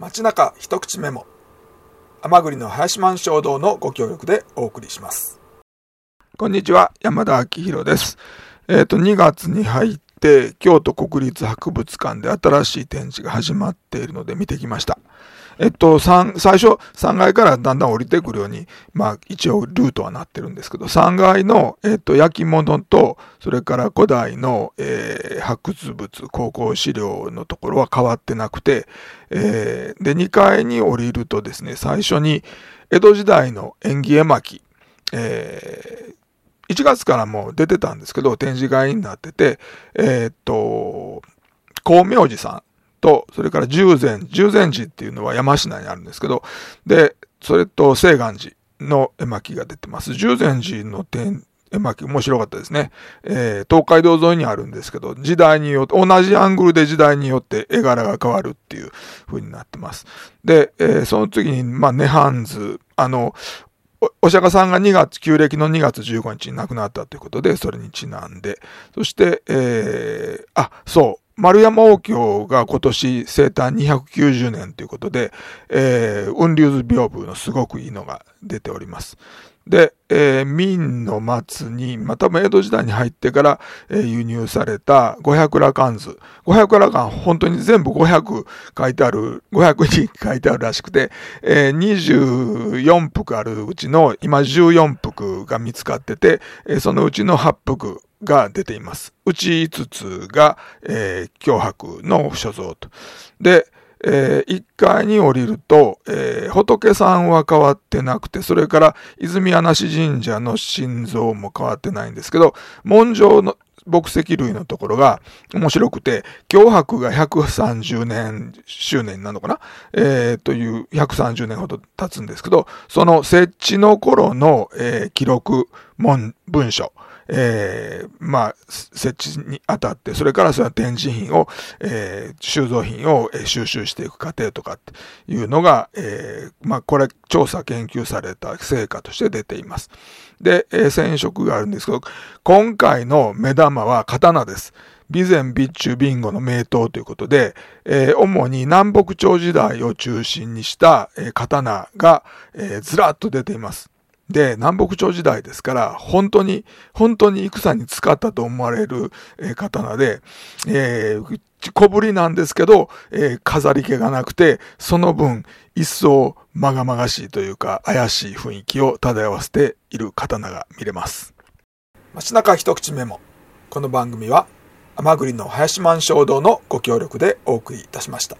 街中一口メモ。甘栗の林満衝動のご協力でお送りします。こんにちは山田明宏です。えっ、ー、と2月に入って京都国立博物館で新しい展示が始まっているので見てきました。えっと、最初3階からだんだん降りてくるように、まあ一応ルートはなってるんですけど、3階の、えっと、焼き物と、それから古代の、えー、発掘物、高校資料のところは変わってなくて、えー、で、2階に降りるとですね、最初に江戸時代の縁起絵巻、えー、1月からもう出てたんですけど、展示会になってて、えー、っと、光明寺さんと、それから十禅、十禅寺っていうのは山科にあるんですけど、で、それと清岩寺の絵巻が出てます。十禅寺の点、絵巻面白かったですね。えー、東海道沿いにあるんですけど、時代によって、同じアングルで時代によって絵柄が変わるっていう風になってます。で、えー、その次に、まあ、ネハンズ、あの、お釈迦さんが2月、旧暦の2月15日に亡くなったということで、それにちなんで、そして、えー、あ、そう、丸山王教が今年生誕290年ということで、えー、雲龍図屏風のすごくいいのが出ております。で、えー、明の末に、まあ、多分江戸時代に入ってから、えー、輸入された五百羅漢図。五百羅漢、本当に全部500書いてある、500に書いてあるらしくて、えー、24幅あるうちの今14幅が見つかってて、えー、そのうちの8幅が出ています。うち5つが、えー、脅迫の所蔵と。で、えー、1階に降りると、えー、仏さんは変わってなくて、それから泉穴し神社の心臓も変わってないんですけど、文章の牧石類のところが面白くて、脅迫が130年周年なのかな？えー、という130年ほど経つんですけど、その設置の頃の、えー、記録文、文書、えー、まあ、設置にあたって、それからその展示品を、えー、収蔵品を収集していく過程とかっていうのが、えー、まあ、これ調査研究された成果として出ています。で、えー、染色があるんですけど、今回の目玉は刀です。備前備中ビンゴの名刀ということで、えー、主に南北朝時代を中心にした、えー、刀が、えー、ずらっと出ています。で、南北朝時代ですから、本当に、本当に戦に使ったと思われる、えー、刀で、えー、小ぶりなんですけど、えー、飾り気がなくて、その分、一層まがまがしいというか、怪しい雰囲気を漂わせている刀が見れます。街中一口メモ。この番組は、甘栗の林満衝動のご協力でお送りいたしました。